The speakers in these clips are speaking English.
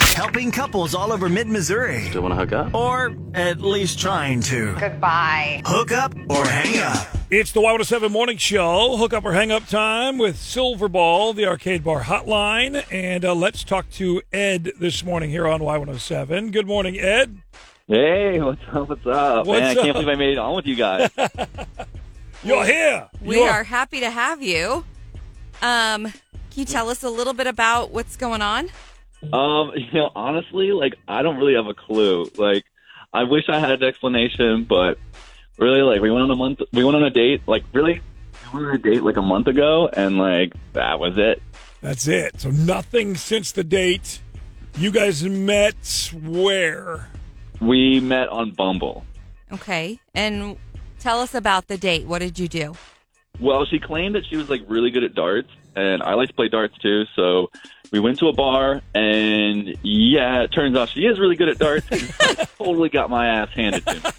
Helping couples all over mid Missouri. Still want to hook up? Or at least trying to. Goodbye. Hook up or hang up. It's the Y107 Morning Show, hook up or hang up time with Silverball, the arcade bar hotline. And uh, let's talk to Ed this morning here on Y107. Good morning, Ed. Hey, what's up? What's up? What's Man, I can't up? believe I made it on with you guys. You're here. We You are happy to have you. Um, can you tell us a little bit about what's going on? Um, you know, honestly, like I don't really have a clue. Like, I wish I had an explanation, but really, like we went on a month, we went on a date. Like, really, we went on a date like a month ago, and like that was it. That's it. So nothing since the date. You guys met where? We met on Bumble. Okay. And tell us about the date. What did you do? Well, she claimed that she was like really good at darts, and I like to play darts too. So we went to a bar, and yeah, it turns out she is really good at darts. totally got my ass handed to me.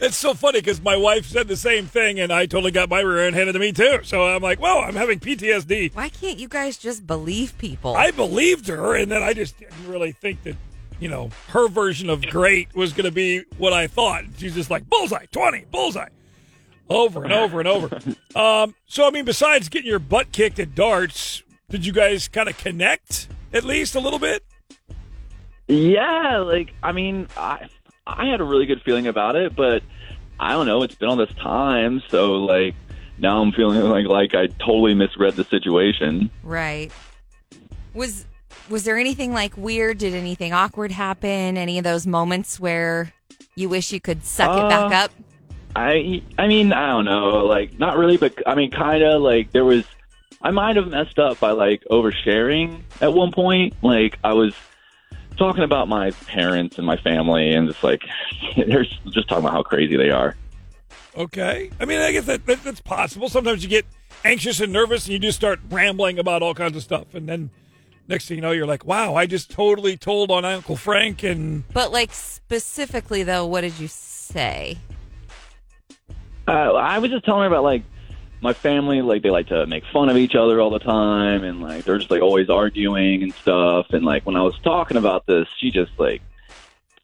It's so funny because my wife said the same thing, and I totally got my rear end handed to me too. So I'm like, "Whoa, I'm having PTSD." Why can't you guys just believe people? I believed her, and then I just didn't really think that, you know, her version of great was going to be what I thought. She's just like bullseye, twenty, bullseye, over and over and over. Um, so I mean, besides getting your butt kicked at darts, did you guys kind of connect at least a little bit? Yeah, like I mean, I I had a really good feeling about it, but I don't know. It's been all this time, so like now I'm feeling like like I totally misread the situation. right. Was was there anything like weird? Did anything awkward happen? Any of those moments where you wish you could suck it back Uh, up? I I mean I don't know, like not really, but I mean kind of like there was. I might have messed up by like oversharing at one point. Like I was talking about my parents and my family, and just like they're just talking about how crazy they are. Okay. I mean, I guess that, that that's possible. Sometimes you get anxious and nervous, and you just start rambling about all kinds of stuff, and then next thing you know, you're like, "Wow, I just totally told on Uncle Frank," and But like specifically though, what did you say? Uh, I was just telling her about like my family, like they like to make fun of each other all the time, and like they're just like always arguing and stuff. And like when I was talking about this, she just like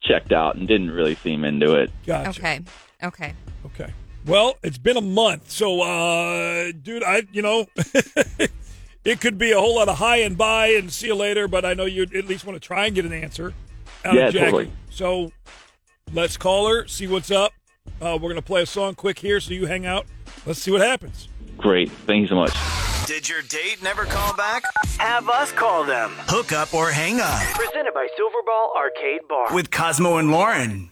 checked out and didn't really seem into it. gotcha. Okay. Okay. Okay. Well, it's been a month, so uh, dude, I you know, it could be a whole lot of hi and bye and see you later, but I know you at least want to try and get an answer out Yeah, of Jackie. totally. So let's call her, see what's up. Uh, we're gonna play a song quick here, so you hang out. Let's see what happens. Great, thank you so much. Did your date never call back? Have us call them. Hook up or hang up. Presented by Silverball Arcade Bar. With Cosmo and Lauren.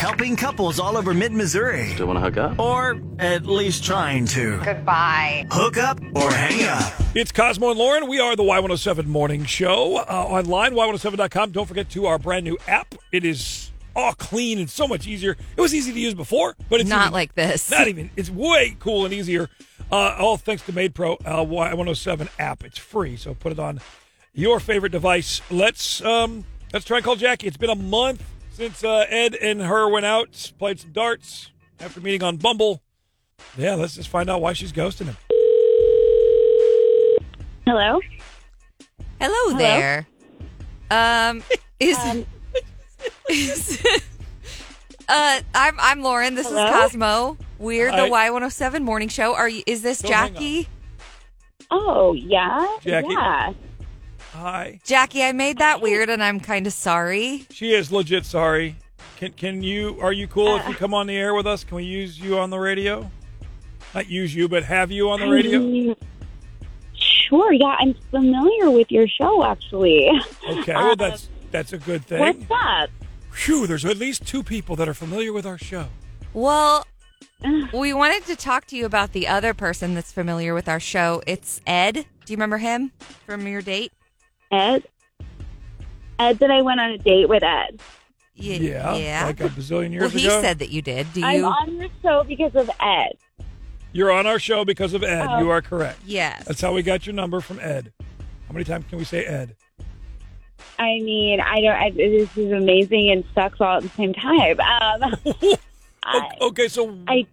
Helping couples all over mid Missouri. Still want to hook up? Or at least trying to. Goodbye. Hook up or hang up. It's Cosmo and Lauren. We are the Y107 Morning Show uh, online, y107.com. Don't forget to our brand new app. It is all clean and so much easier. It was easy to use before, but it's Not even- like this. Not even. It's way cool and easier. Uh, all thanks to Made Pro uh, Y107 app. It's free, so put it on your favorite device. Let's um, let's try and call Jackie. It's been a month since uh, Ed and her went out, played some darts after meeting on Bumble. Yeah, let's just find out why she's ghosting him. Hello. Hello, there. Um, is, is uh, I'm I'm Lauren. This Hello? is Cosmo. We're the Hi. Y107 morning show. Are you? Is this Don't hang Jackie? Oh yeah. Jackie? Yeah. Hi. Jackie, I made that weird, and I'm kind of sorry. She is legit sorry. Can can you are you cool if you come on the air with us? Can we use you on the radio? Not use you, but have you on the radio? Um, sure. Yeah, I'm familiar with your show actually. Okay, well that's that's a good thing. What's up? Phew, there's at least two people that are familiar with our show. Well, we wanted to talk to you about the other person that's familiar with our show. It's Ed. Do you remember him from your date? Ed. Ed, that I went on a date with Ed. Y- Yeah, Yeah. like a bazillion well, years he ago. said that you did. Do I'm you? on your show because of Ed. You're on our show because of Ed. Oh. You are correct. yes. That's how we got your number from Ed. How many times can we say Ed? I mean, I don't. I, this is amazing and sucks all at the same time. Um, I, okay, so I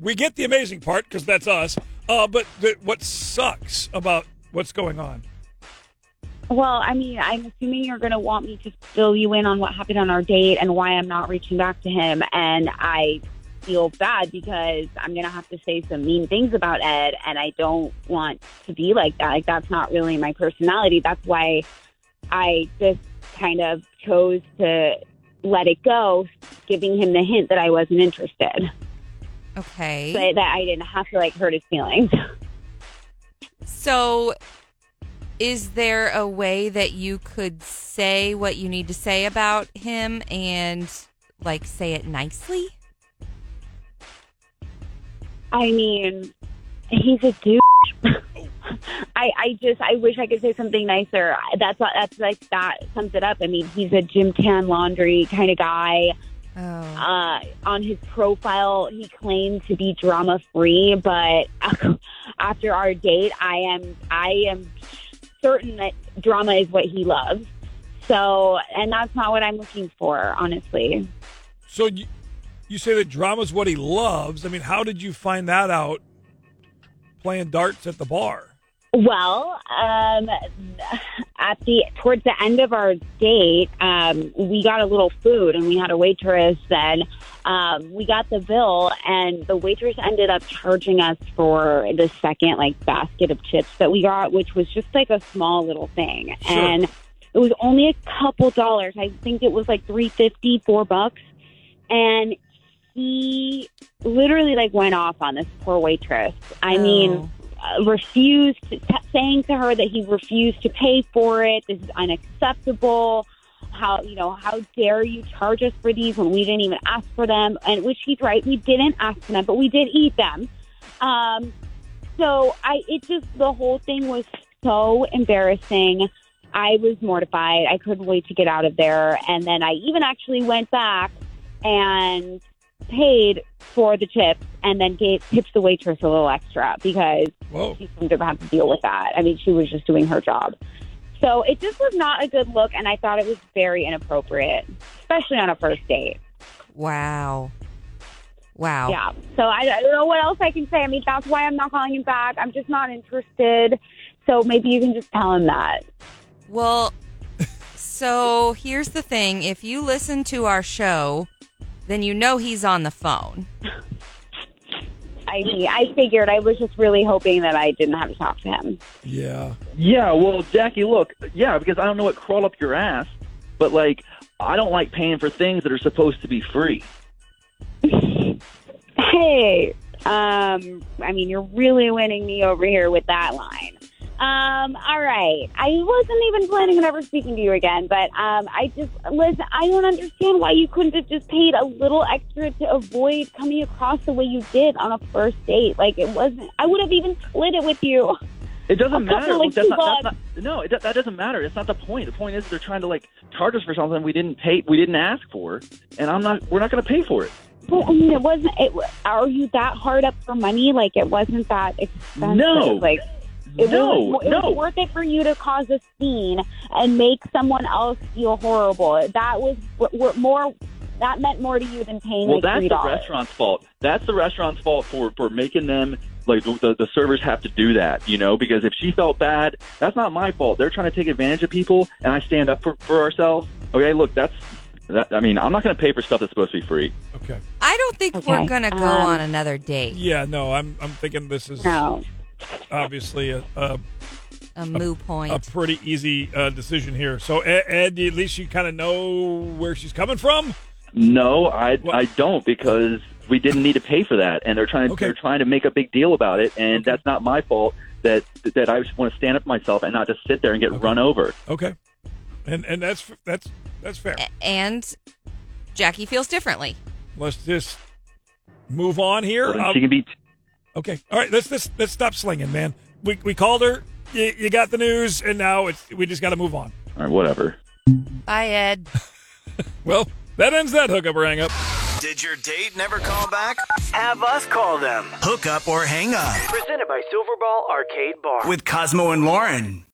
we get the amazing part because that's us. Uh, but the, what sucks about what's going on? Well, I mean, I'm assuming you're going to want me to fill you in on what happened on our date and why I'm not reaching back to him. And I feel bad because I'm going to have to say some mean things about Ed, and I don't want to be like that. Like, that's not really my personality. That's why I just kind of chose to let it go, giving him the hint that I wasn't interested, Okay. so that I didn't have to like hurt his feelings. So, is there a way that you could say what you need to say about him and like say it nicely? I mean, he's a dude. I, I just I wish I could say something nicer. That's that's like that sums it up. I mean, he's a gym tan laundry kind of guy. Oh. Uh, on his profile, he claimed to be drama free, but after our date, I am I am certain that drama is what he loves. So, and that's not what I'm looking for, honestly. So you, you say that drama is what he loves. I mean, how did you find that out playing darts at the bar? Well, um, at the towards the end of our date, um, we got a little food, and we had a waitress. Then um, we got the bill, and the waitress ended up charging us for the second like basket of chips that we got, which was just like a small little thing, Sure. and it was only a couple dollars. I think it was like three fifty, four bucks, and he literally like went off on this poor waitress. I Oh. mean uh, refused t- saying to her that he refused to pay for it. This is unacceptable. How you know how dare you charge us for these when we didn't even ask for them? And which he's right we didn't ask for them but we did eat them. Um so i it just the whole thing was so embarrassing. I was mortified. I couldn't wait to get out of there. And then i even actually went back and paid for the chips and then gave tipped the waitress a little extra because Whoa. she shouldn't have to deal with that. I mean, she was just doing her job. So it just was not a good look, and I thought it was very inappropriate, especially on a first date. Wow. Wow. Yeah. So I, I don't know what else I can say. I mean, that's why I'm not calling him back. I'm just not interested. So maybe you can just tell him that. Well, so here's the thing if you listen to our show, then you know he's on the phone. I mean, I figured I was just really hoping that I didn't have to talk to him. Yeah. Yeah, well, Jackie, look, yeah, because I don't know what crawled up your ass, but like, I don't like paying for things that are supposed to be free. Hey, um, I mean, you're really winning me over here with that line. Um, all right. I wasn't even planning on ever speaking to you again, but um, I just listen. I don't understand why you couldn't have just paid a little extra to avoid coming across the way you did on a first date. Like it wasn't. I would have even split it with you. It doesn't matter. like, that's not, that's not, no, it, that doesn't matter. It's not the point. The point is they're trying to like charge us for something we didn't pay, we didn't ask for, and I'm not. We're not going to pay for it. Well, I mean, it wasn't. It, are you that hard up for money? Like it wasn't that expensive. No. Like it no, was, it no. was worth it for you to cause a scene and make someone else feel horrible. That was w- w- more. That meant more to you than paying well, like that's three the restaurant's fault. That's the restaurant's fault for for making them like the, the the servers have to do that. You know, because if she felt bad, that's not my fault. They're trying to take advantage of people, and I stand up for for ourselves. Okay, look, that's. That, I mean, I'm not going to pay for stuff that's supposed to be free. Okay. I don't think we're going to go um, on another date. Yeah, no, I'm I'm thinking this is No. Obviously a, a, A moo point. a pretty easy uh, decision here. So Ed, Ed, at least you kind of know where she's coming from. No, I What? I don't because we didn't need to pay for that, and they're trying Okay. they're trying to make a big deal about it, and that's not my fault. That that I just want to stand up for myself and not just sit there and get run over. Okay. And and that's that's that's fair. and Jackie feels differently. Let's just move on here. Well, Um, she can be. Okay. All right. Let's let's let's stop slinging, man. We we called her. You, you got the news, and now it's we just got to move on. All right, whatever. Bye, Ed. Well, that ends that hookup or hang up. Did your date never call back? Have us call them. Hook up or hang up Presented by Silverball Arcade Bar. with Cosmo and Lauren.